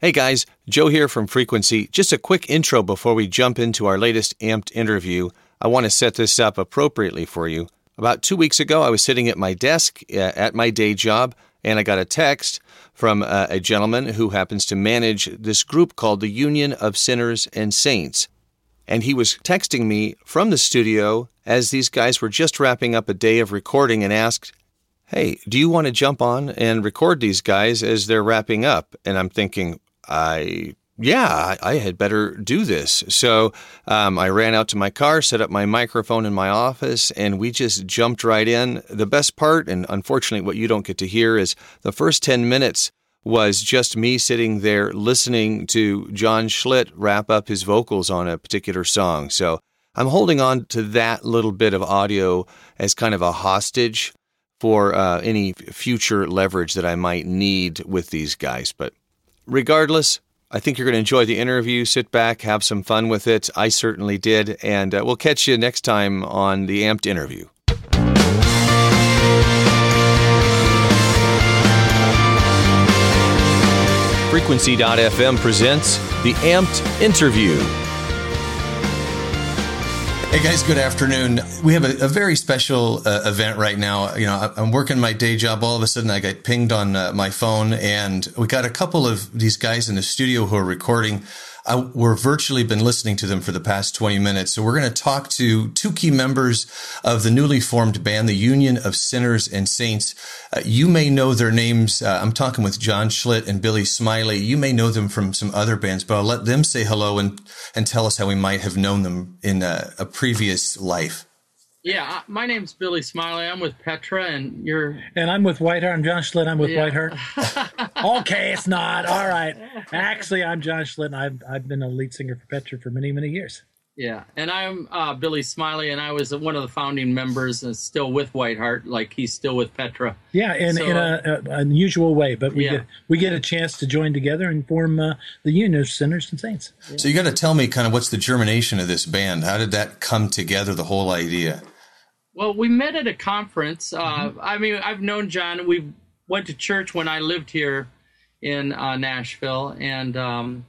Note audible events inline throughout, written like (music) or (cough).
Hey guys, Joe here from Frequency. Just a quick intro before we jump into our latest amped interview. I want to set this up appropriately for you. About two weeks ago, I was sitting at my desk uh, at my day job, and I got a text from uh, a gentleman who happens to manage this group called the Union of Sinners and Saints. And he was texting me from the studio as these guys were just wrapping up a day of recording and asked, Hey, do you want to jump on and record these guys as they're wrapping up? And I'm thinking, I yeah, I, had better do this. So um, I ran out to my car, set up my microphone in my office, and we just jumped right in. The best part, and unfortunately, what you don't get to hear, is the first 10 minutes was just me sitting there listening to John Schlitt wrap up his vocals on a particular song. So I'm holding on to that little bit of audio as kind of a hostage for uh, any future leverage that I might need with these guys. But regardless, I think you're going to enjoy the interview. Sit back, have some fun with it. I certainly did. And uh, we'll catch you next time on the Amped interview. Frequency.fm presents the Amped interview. Hey guys, good afternoon. We have a, a very special uh, event right now. You know, I'm working my day job. All of a sudden, I got pinged on uh, my phone, and we got a couple of these guys in the studio who are recording I, we're virtually been listening to them for the past 20 minutes. So we're going to talk to two key members of the newly formed band, the Union of Sinners and Saints. Uh, you may know their names. Uh, I'm talking with John Schlitt and Billy Smiley. You may know them from some other bands, but I'll let them say hello and, and tell us how we might have known them in a, a previous life. Yeah, my name's Billy Smiley. I'm with Petra, and you're. And I'm with Whiteheart. I'm John Schlitt. I'm with yeah. Whiteheart. (laughs) okay, it's not all right. Actually, I'm John Schlitt. I've I've been a lead singer for Petra for many many years. Yeah, and I'm uh, Billy Smiley, and I was one of the founding members, and still with Whiteheart, like he's still with Petra. Yeah, in so, in a, a, unusual way, but we yeah. get we get a chance to join together and form uh, the Union of Sinners and Saints. So you got to tell me, kind of, what's the germination of this band? How did that come together? The whole idea. Well, we met at a conference. Uh, mm-hmm. I mean, I've known John. We went to church when I lived here in uh, Nashville, and um,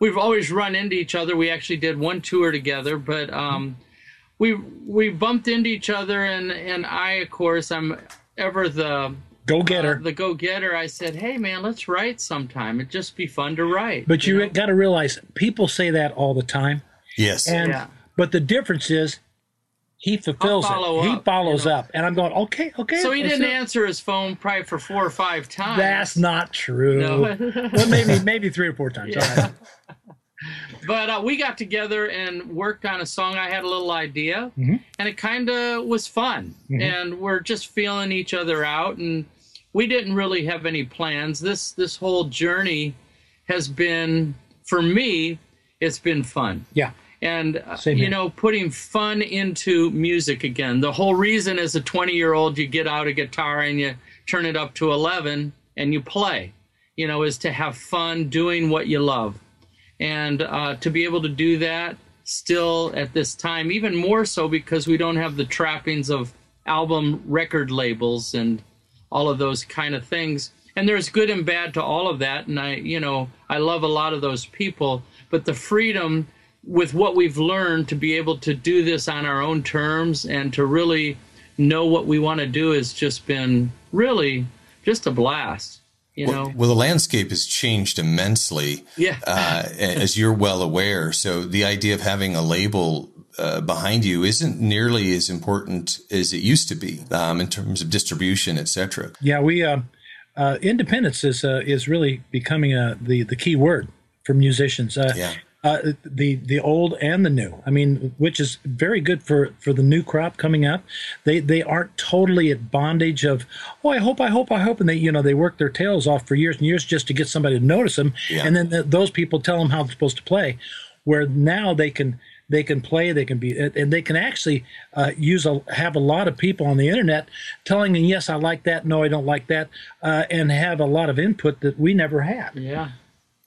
we've always run into each other. We actually did one tour together, but um, we we bumped into each other, and and I, of course, I'm ever the go getter. Uh, the go getter. I said, "Hey, man, let's write sometime. It'd just be fun to write." But you, you know? got to realize, people say that all the time. Yes. And yeah. but the difference is he fulfills it. Up, he follows you know. up, and I'm going, okay, okay. So he didn't answer his phone probably for four or five times. That's not true. No. well, maybe maybe three or four times. Yeah. (laughs) but uh, we got together and worked on a song. I had a little idea, mm-hmm. and it kind of was fun. Mm-hmm. And we're just feeling each other out, and we didn't really have any plans. This this whole journey has been for me. It's been fun. Yeah and uh, you know putting fun into music again. The whole reason as a 20 year old you get out a guitar and you turn it up to 11 and you play you know is to have fun doing what you love. And uh, to be able to do that still at this time even more so because we don't have the trappings of album record labels and all of those kind of things. And there's good and bad to all of that. And i you know i love a lot of those people. But the freedom with what we've learned to be able to do this on our own terms and to really know what we want to do has just been really just a blast. You well, know? well, the landscape has changed immensely. Yeah. uh, as you're well aware. So the idea of having a label uh, behind you isn't nearly as important as it used to be um, in terms of distribution, et cetera. Yeah, we uh, uh independence is uh, is really becoming a, the the key word for musicians. Uh, yeah uh, the the old and the new. I mean, which is very good for for the new crop coming up. They they aren't totally at bondage of oh I hope I hope I hope and they you know they work their tails off for years and years just to get somebody to notice them yeah. and then the, those people tell them how they're supposed to play. Where now they can they can play they can be and they can actually uh, use a have a lot of people on the internet telling them yes i like that no i don't like that uh, and have a lot of input that we never had yeah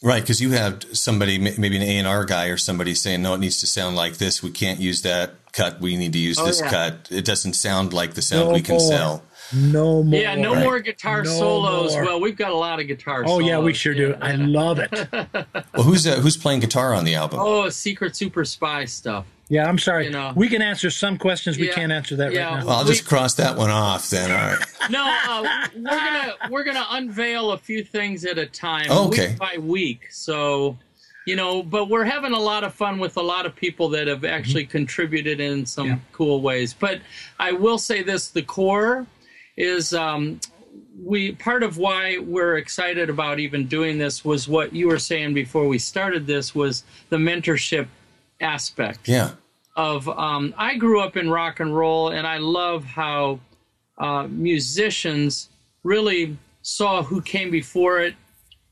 Right, because you have somebody, maybe an A and R guy or somebody saying, "No, it needs to sound like this. We can't use that cut. We need to use oh, this yeah. cut. It doesn't sound like the sound no we can more. sell." No more. Yeah, no right. more guitar no solos. More. Well, we've got a lot of guitar. Oh solos. yeah, we sure do. Yeah. I love it. (laughs) well, who's uh, who's playing guitar on the album? Oh, Secret Super Spy stuff. Yeah, I'm sorry. You know, we can answer some questions. We yeah, can't answer that yeah, right now. Well, I'll just we, cross that one off then. All right. (laughs) No, uh, we're gonna we're gonna unveil a few things at a time, oh, okay. week by week. So, you know, but we're having a lot of fun with a lot of people that have actually mm-hmm. contributed in some yeah. cool ways. But I will say this: the core is um, we part of why we're excited about even doing this was what you were saying before we started this was the mentorship aspect. Yeah. Of um, I grew up in rock and roll, and I love how uh, musicians really saw who came before it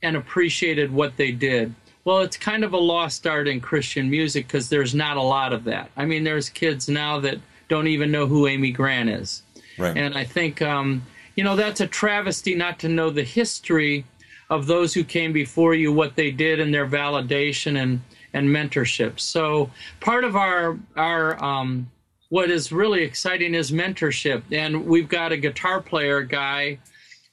and appreciated what they did. Well, it's kind of a lost art in Christian music because there's not a lot of that. I mean, there's kids now that don't even know who Amy Grant is. Right. And I think, um, you know, that's a travesty not to know the history of those who came before you, what they did, and their validation and, and mentorship. So part of our our um, what is really exciting is mentorship, and we've got a guitar player guy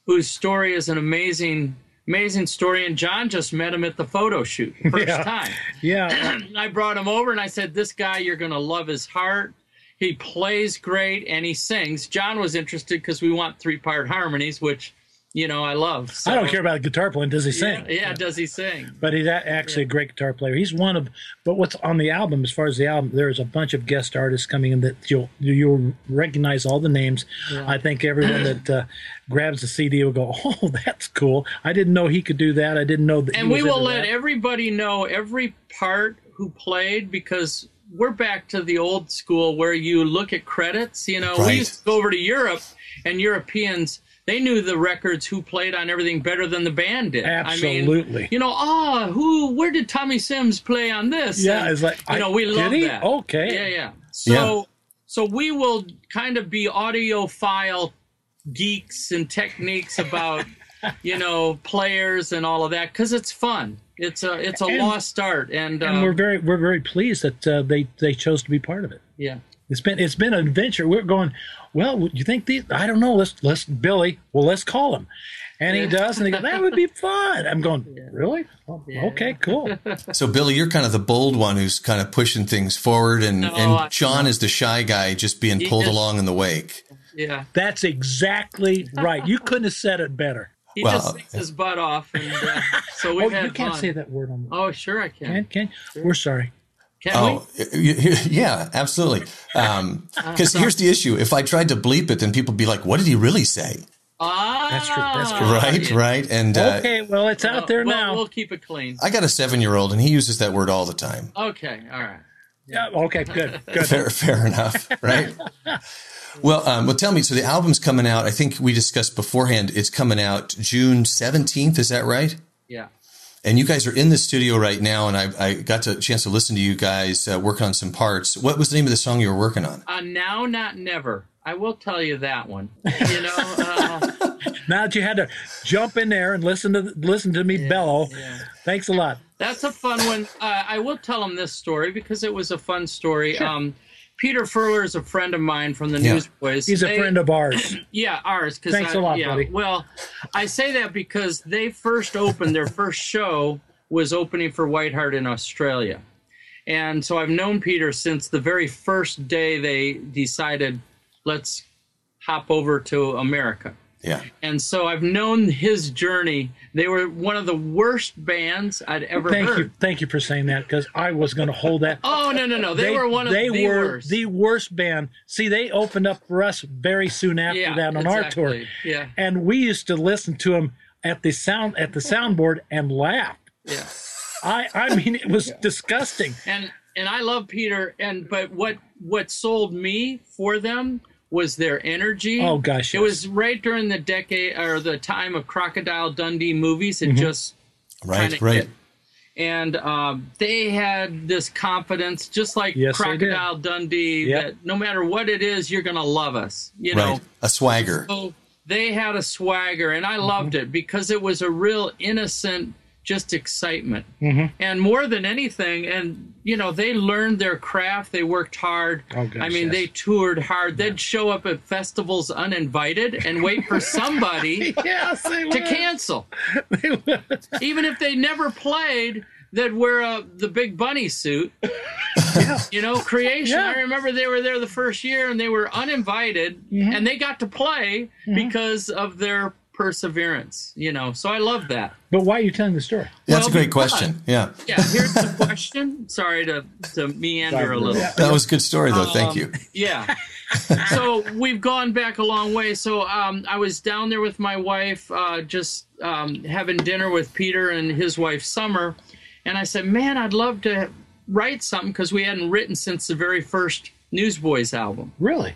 whose story is an amazing amazing story. And John just met him at the photo shoot (laughs) first yeah. time. Yeah, (clears throat) I brought him over and I said, "This guy, you're going to love his heart. He plays great and he sings." John was interested because we want three part harmonies, which you know, I love. So, I don't care about guitar playing. Does he sing? Yeah, yeah, does he sing? But he's actually yeah. a great guitar player. He's one of. But what's on the album, as far as the album, there's a bunch of guest artists coming in that you'll you'll recognize all the names. Yeah. I think everyone (clears throat) that uh, grabs the CD will go, (laughs) "Oh, that's cool! I didn't know he could do that. I didn't know that." And we will let that. everybody know every part who played because we're back to the old school where you look at credits. You know, right. we used to go over to Europe and Europeans they knew the records who played on everything better than the band did. Absolutely. I mean, you know, ah, oh, who, where did Tommy Sims play on this? Yeah, and, it's like, you know, we love that. Okay. Yeah, yeah. So, yeah. so we will kind of be audiophile geeks and techniques about, (laughs) you know, players and all of that because it's fun. It's a it's a and, lost art, and and we're um, very we're very pleased that uh, they they chose to be part of it. Yeah. It's been it's been an adventure. We're going. Well, you think these? I don't know. Let's let's Billy. Well, let's call him, and he does, and he goes, "That would be fun." I'm going, (laughs) really? Oh, yeah. Okay, cool. (laughs) So, Billy, you're kind of the bold one who's kind of pushing things forward, and no, and John is the shy guy, just being he pulled just, along in the wake. Yeah, that's exactly right. You couldn't have said it better. He well, just sings his butt off, and uh, so we. oh, had you can't fun. say that word on. The- oh, sure I can. Can can? Sure. We're sorry. Can oh, we? (laughs) yeah, absolutely. Because um, (laughs) here's the issue: if I tried to bleep it, then people would be like, "What did he really say?" Ah, that's true. That's true. Right, yeah. right. And uh, okay, well, it's out there well, now. We'll keep it clean. I got a seven-year-old, and he uses that word all the time. Okay, all right. Yeah. Okay. Good. (laughs) Good. fair, fair enough. Right. well, um, well, tell me. So the album's coming out. I think we discussed beforehand. It's coming out June seventeenth. Is that right? Yeah. And you guys are in the studio right now, and I, I got a chance to listen to you guys uh, work on some parts. What was the name of the song you were working on? Uh, now, not never. I will tell you that one. (laughs) You know, uh, now that you had to jump in there and listen to listen to me yeah, bellow, yeah. thanks a lot. That's a fun one. Uh, I will tell them this story because it was a fun story. Sure. Um, Peter Furler is a friend of mine from the yeah. Newsboys. He's a friend of ours. (clears throat) Yeah, ours. Thanks I, a lot, yeah, buddy. Well, I say that because they first opened their first show was opening for Whiteheart in Australia, and so I've known Peter since the very first day they decided let's hop over to America. Yeah. And so I've known his journey. They were one of the worst bands I'd ever thank heard. You, thank you for saying that because I was going to hold that. (laughs) oh no no no! They, they were one of they the were worst. the worst band. See, they opened up for us very soon after yeah, that on exactly. our tour. Yeah. And we used to listen to them at the sound at the soundboard and laugh. Yeah. I I mean it was yeah. disgusting. And and I love Peter and but what what sold me for them was their energy. Oh gosh, yes. it was right during the decade or the time of Crocodile Dundee movies. It mm-hmm. just right, right. Hit. And um, they had this confidence, just like yes, Crocodile Dundee, yep. that no matter what it is, you're going to love us. You right. know, a swagger. So they had a swagger, and I loved mm-hmm. it because it was a real innocent just excitement. Mm-hmm. And more than anything, and you know, they learned their craft. They worked hard. Oh, gosh, I mean, yes. they toured hard. They'd show up at festivals uninvited and wait for (laughs) somebody (laughs) yes, to cancel. (laughs) Even if they never played, they'd wear the big bunny suit. yeah. You know, creation. Yeah. I remember they were there the first year and they were uninvited mm-hmm. and they got to play mm-hmm. because of their perseverance, you know. So I love that. But why are you telling the story? Yeah, that's a great question. Yeah. Yeah, here's the question. Sorry to, to meander a little. That was a good story, though. Um, Thank you. Yeah. so we've gone back a long way. So um, I was down there with my wife, uh, just um, having dinner with Peter and his wife, Summer. And I said, man, I'd love to write something because we hadn't written since the very first Newsboys album. Really?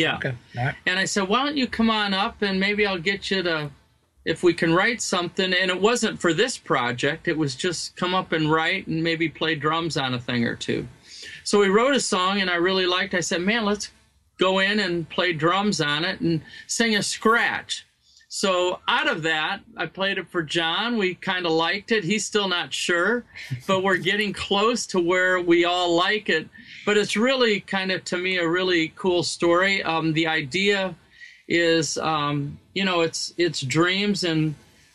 Yeah. Okay. Right. And I said, why don't you come on up and maybe I'll get you to, if we can write something. And it wasn't for this project, it was just come up and write and maybe play drums on a thing or two. So we wrote a song and I really liked I said, man, let's go in and play drums on it and sing a scratch. So out of that, I played it for John. We kind of liked it. He's still not sure, but we're getting close to where we all like it. But it's really kind of to me a really cool story. Um, the idea is, um, you know, it's it's dreams and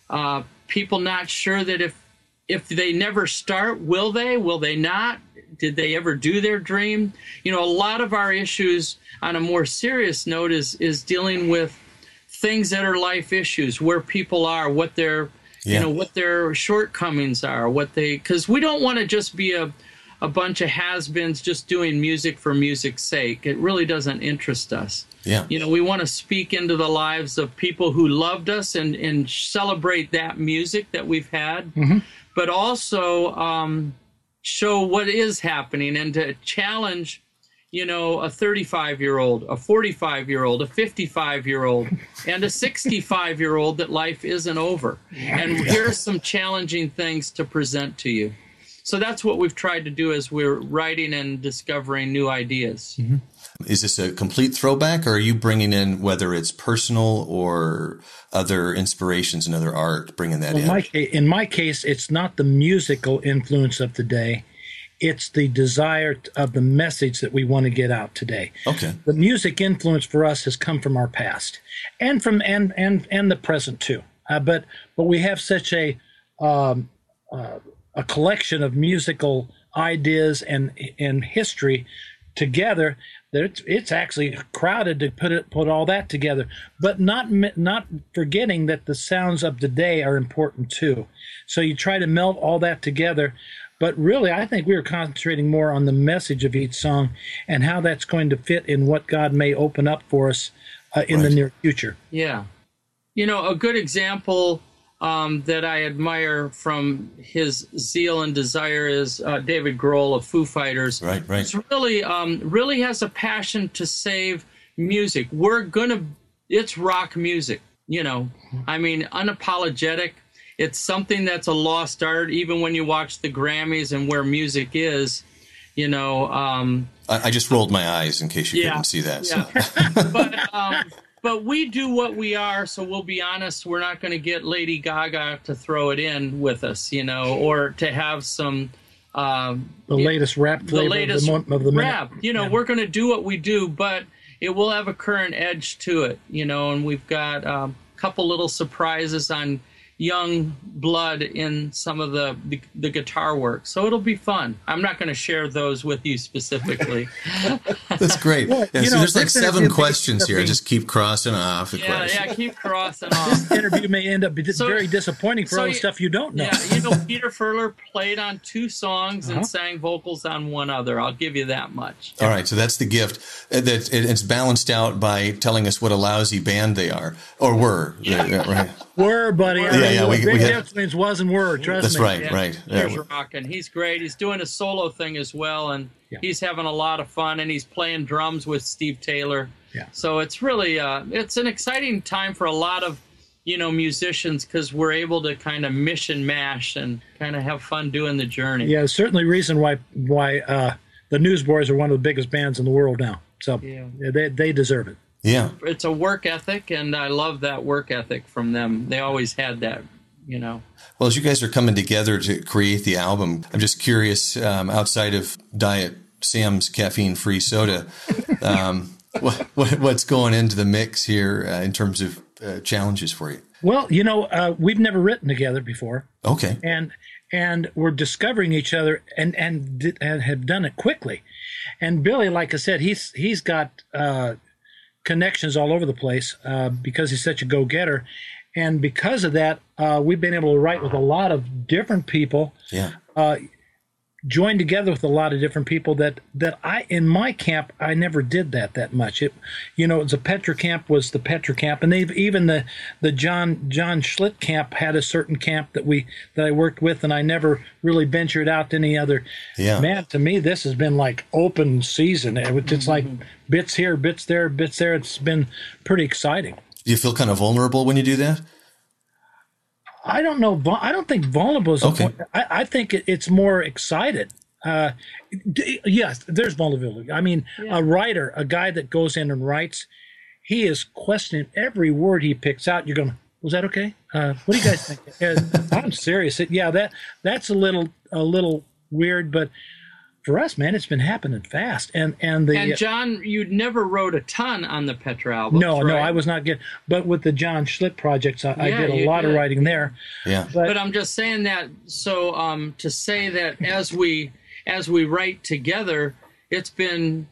uh, people not sure that if if they never start, will they? Will they not? Did they ever do their dream? You know, a lot of our issues on a more serious note is is dealing with things that are life issues, where people are, what their yeah. you know what their shortcomings are, what they because we don't want to just be a a bunch of has-beens just doing music for music's sake. It really doesn't interest us. Yeah. You know, we want to speak into the lives of people who loved us and and celebrate that music that we've had, mm-hmm. but also um, show what is happening and to challenge you know, a 35 year old, a 45 year old, a 55 year old, (laughs) and a 65 year old that life isn't over. And here's some challenging things to present to you. So that's what we've tried to do as we're writing and discovering new ideas. Mm-hmm. Is this a complete throwback, or are you bringing in whether it's personal or other inspirations and other art, bringing that well, in? My, in my case, it's not the musical influence of the day it's the desire of the message that we want to get out today. Okay. The music influence for us has come from our past, and from and and and the present too. Uh, but but we have such a um, uh, a collection of musical ideas and and history together that it's, it's actually crowded to put it put all that together but not not forgetting that the sounds of today are important too so you try to melt all that together but really, I think we are concentrating more on the message of each song and how that's going to fit in what God may open up for us uh, in right. the near future. Yeah. You know, a good example um, that I admire from his zeal and desire is uh, David Grohl of Foo Fighters. Right, right. It's really, um, really has a passion to save music. We're gonna, it's rock music. You know, I mean, unapologetic it's something that's a lost art, even when you watch the Grammys and where music is. You know, um, I, I, just rolled my eyes in case you yeah, couldn't see that. Yeah. So. (laughs) but um, but we do what we are, so we'll be honest. We're not going to get Lady Gaga to throw it in with us, you know, or to have some. Um, the latest rap the latest of the, of the rap. You know, yeah. we're going to do what we do, but it will have a current edge to it, you know. And we've got a um, couple little surprises on young blood in some of the, the, the guitar work. So it'll be fun. I'm not going to share those with you specifically. (laughs) That's great. Well, yeah, so know, there's like seven questions here. I just keep crossing off the yeah, questions. Yeah, keep (laughs) crossing off. This interview may end up so, very disappointing for so all the stuff you don't know. Yeah, you know, (laughs) Peter Furler played on two songs uh-huh. and sang vocals on one other. I'll give you that much. All right, so that's the gift. Uh, that it's balanced out by telling us what a lousy band they are or were. Yeah. Right. Were, buddy. Were yeah, yeah, we, we had, difference was and were. Trust that's me. right, yeah, right. He's yeah. rocking. He's great. He's doing a solo thing as well, and yeah. he's having a lot of fun. And he's playing drums with Steve Taylor. Yeah. So it's really uh, it's an exciting time for a lot of you know musicians because we're able to kind of mission mash and kind of have fun doing the journey. Yeah, certainly reason why why uh, the Newsboys are one of the biggest bands in the world now. So yeah. they they deserve it. Yeah. It's a work ethic, and I love that work ethic from them. They always had that you know. Well, as you guys are coming together to create the album, I'm just curious. Um, outside of Diet Sam's caffeine-free soda, (laughs) um, what, what, what's going into the mix here uh, in terms of uh, challenges for you? Well, you know, uh, we've never written together before. Okay. And and we're discovering each other and and and have done it quickly. And Billy, like I said, he's he's got uh, connections all over the place uh, because he's such a go getter, and because of that, uh, we've been able to write with a lot of different people. Yeah. Uh, joined together with a lot of different people that that I in my camp I never did that that much. It, you know, the Petra camp was the Petra camp, and they've even the the John John Schlitt camp had a certain camp that we that I worked with, and I never really ventured out to any other. Yeah, man, to me this has been like open season. It, it's like mm-hmm. bits here, bits there, bits there. It's been pretty exciting. Do you feel kind of vulnerable when you do that? I don't know. I don't think vulnerable is okay. I, I, think it's more excited. Uh, yes, there's vulnerability. I mean, yeah. a writer, a guy that goes in and writes, he is questioning every word he picks out. You're going, was that okay? Uh, what do you guys think? I'm serious. Yeah, that that's a little a little weird, but for us, man, it's been happening fast. And and the and John, you never wrote a ton on the Petra album. No, right? no, I was not good. But with the John Schlitt projects, I, yeah, I did a lot did. of writing there. Yeah. But, but, I'm just saying that. So um, to say that as we as we write together, it's been.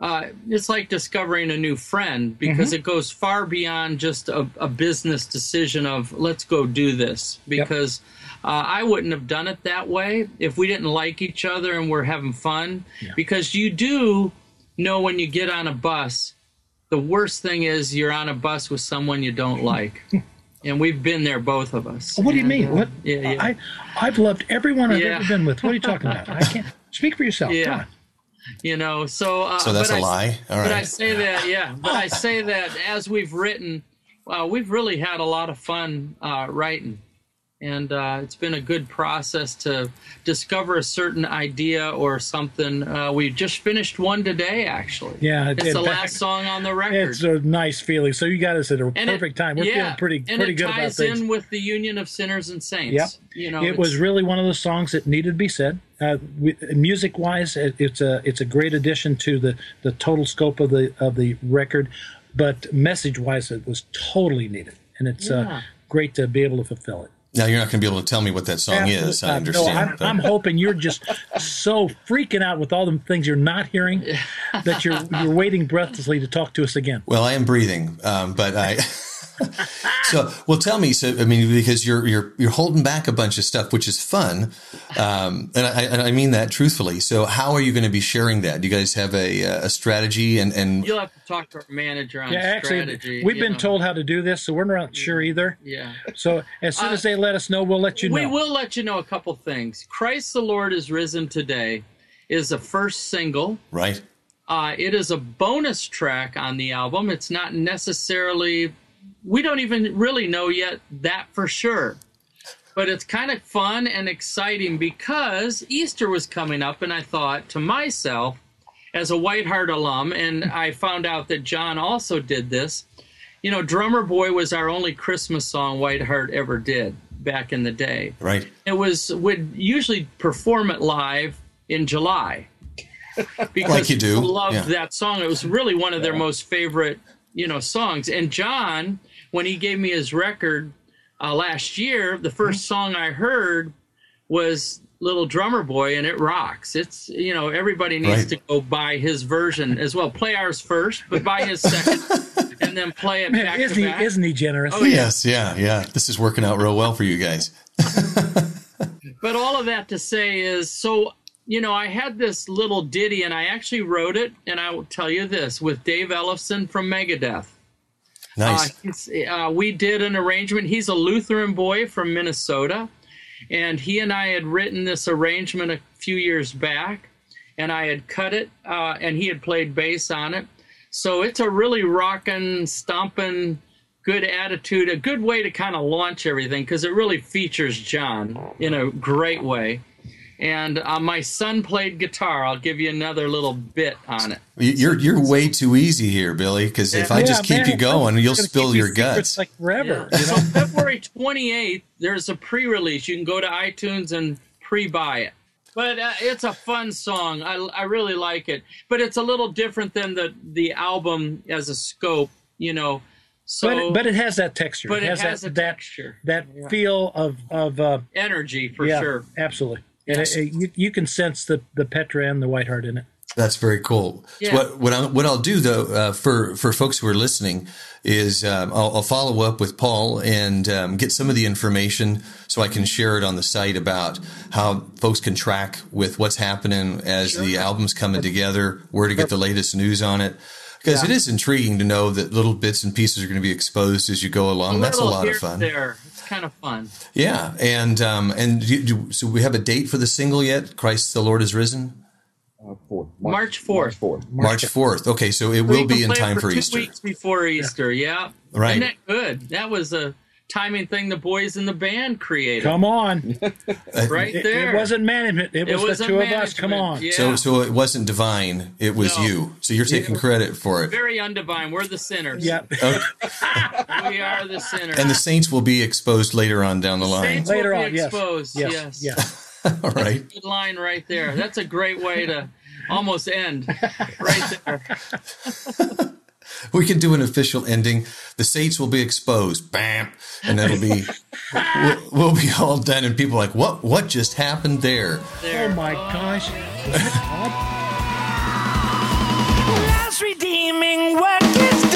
Uh, it's like discovering a new friend because mm-hmm. it goes far beyond just a, a, business decision of let's go do this because yep uh, I wouldn't have done it that way if we didn't like each other and we're having fun. Yeah. Because you do know when you get on a bus, the worst thing is you're on a bus with someone you don't like. (laughs) and we've been there, both of us. What do you and, mean? Uh, what? Yeah, yeah. I, I've loved everyone I've yeah. ever been with. What are you talking about? I can't (laughs) speak for yourself. Yeah. You know, so uh, so that's a I, lie. All right. But I say that, yeah. But I say that as we've written, uh, we've really had a lot of fun uh, writing and uh, it's been a good process to discover a certain idea or something. Uh, we just finished one today, actually. Yeah, it's the last song on the record. It's a nice feeling. So you got us at a and perfect it, time. We're yeah, feeling pretty and pretty good about things. things. in with the union of sinners and saints. Yep. You know, it was really one of the songs that needed to be said. Uh, music wise, it, it's a it's a great addition to the the total scope of the of the record, but message wise, it was totally needed, and it's uh, yeah. great to be able to fulfill it. Now you're not going to be able to tell me what that song Absolutely. is. I understand. No, I'm, I'm, hoping you're just so freaking out with all the things you're not hearing (laughs) that you're you're waiting breathlessly to talk to us again. Well, I am breathing, um, but I. (laughs) (laughs) so, well, tell me. So, I mean, because you're you're you're holding back a bunch of stuff, which is fun, um, and I and I mean that truthfully. So, how are you going to be sharing that? Do you guys have a a strategy? And and you'll have to talk to our manager on yeah, actually, strategy. We've been know. told how to do this, so we're not sure either. Yeah. So, as soon uh, as they let us know, we'll let you know. We will let you know a couple things. Christ the Lord is risen today is a first single. Right. Uh, it is a bonus track on the album. It's not necessarily we don't even really know yet that for sure. But it's kind of fun and exciting because Easter was coming up, and I thought to myself, as a White Heart alum, and I found out that John also did this. You know, Drummer Boy was our only Christmas song White Heart ever did back in the day. Right. It was would usually perform it live in July. Because like you do. loved yeah. that song. It was really one of their most favorite, you know, songs. And John when he gave me his record uh, last year, the 1st mm-hmm. song I heard was Little Drummer Boy, and it rocks. It's you know everybody needs right. to go buy his version as well. Play ours first, but buy his second, (laughs) and then play it Man, back isn't to he, back. Isn't he generous? Oh yes, yeah, yeah. This is working out real well for you guys. (laughs) but all of that to say is so you know, I had this little ditty and I actually wrote it, and I will tell you this with Dave Ellefson from Megadeth. Nice. Uh, uh, we did an arrangement. He's a Lutheran boy from Minnesota, and he and I had written this arrangement a few years back, and I had cut it, uh, and he had played bass on it. So it's a really rocking, stomping, good attitude, a good way to kind of launch everything because it really features John in a great way. And uh, my son played guitar. I'll give you another little bit on it. You're you're way too easy here, Billy. Because if yeah, I just keep man, you going, you'll spill your guts like forever. Yeah. You know? so (laughs) February 28th, there's a pre-release. You can go to iTunes and pre-buy it. But uh, it's a fun song. I, I really like it. But it's a little different than the the album as a scope. You know. So, but it, but it has that texture. But it, has, it has that, that texture. That yeah. feel of of uh, energy for yeah, sure. Absolutely. Yes. It, you, you can sense the, the Petra and the Whiteheart in it. That's very cool. Yeah. So what what, I, what I'll do though uh, for for folks who are listening is um, I'll, I'll, follow up with Paul and um, get some of the information so I can share it on the site about how folks can track with what's happening as sure. the album's coming together, where to get the latest news on it. Because yeah. it is intriguing to know that little bits and pieces are going to be exposed as you go along. A That's a lot of fun. There, kind of fun. Yeah, and um, and do, do, so we have a date for the single yet? Christ the Lord is risen. Uh, fourth. March fourth. March fourth. March fourth. Okay, so it will be in time for, for Easter. Weeks before Easter. Yeah. yeah. Right. Isn't that good? That was a timing thing the boys in the band created. Come on, (laughs) right there. It, it, wasn't management. It was, it was the two management. of us. Come on. Yeah. So, so it wasn't divine. It was no. you. So you're taking credit for it. Very undivine. We're the sinners. Yep. (laughs) Okay. we are the sinners. And the saints will be exposed later on down the line. Saints later will on, be exposed. Yes. Yes. yes. yes. (laughs) All right. Good line right there. That's a great way to almost end right there. We can do an official ending. The saints will be exposed, bam, and it'll be we'll, we'll, be all done, and people like, what? What just happened there? there. Oh my gosh! (laughs) Last redeeming work is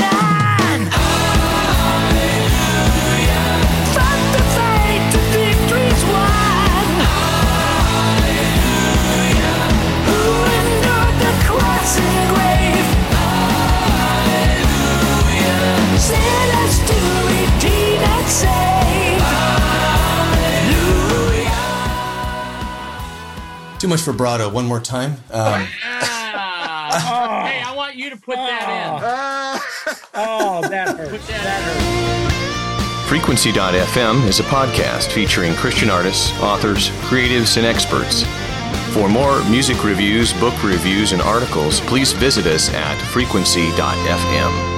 much vibrato. One more time. Um, oh. Hey, I want you to put that in. Ah. oh, that hurts. That, that hurts. Frequency.fm is a podcast featuring Christian artists, authors, creatives, and experts. For more music reviews, book reviews, and articles, please visit us at frequency.fm.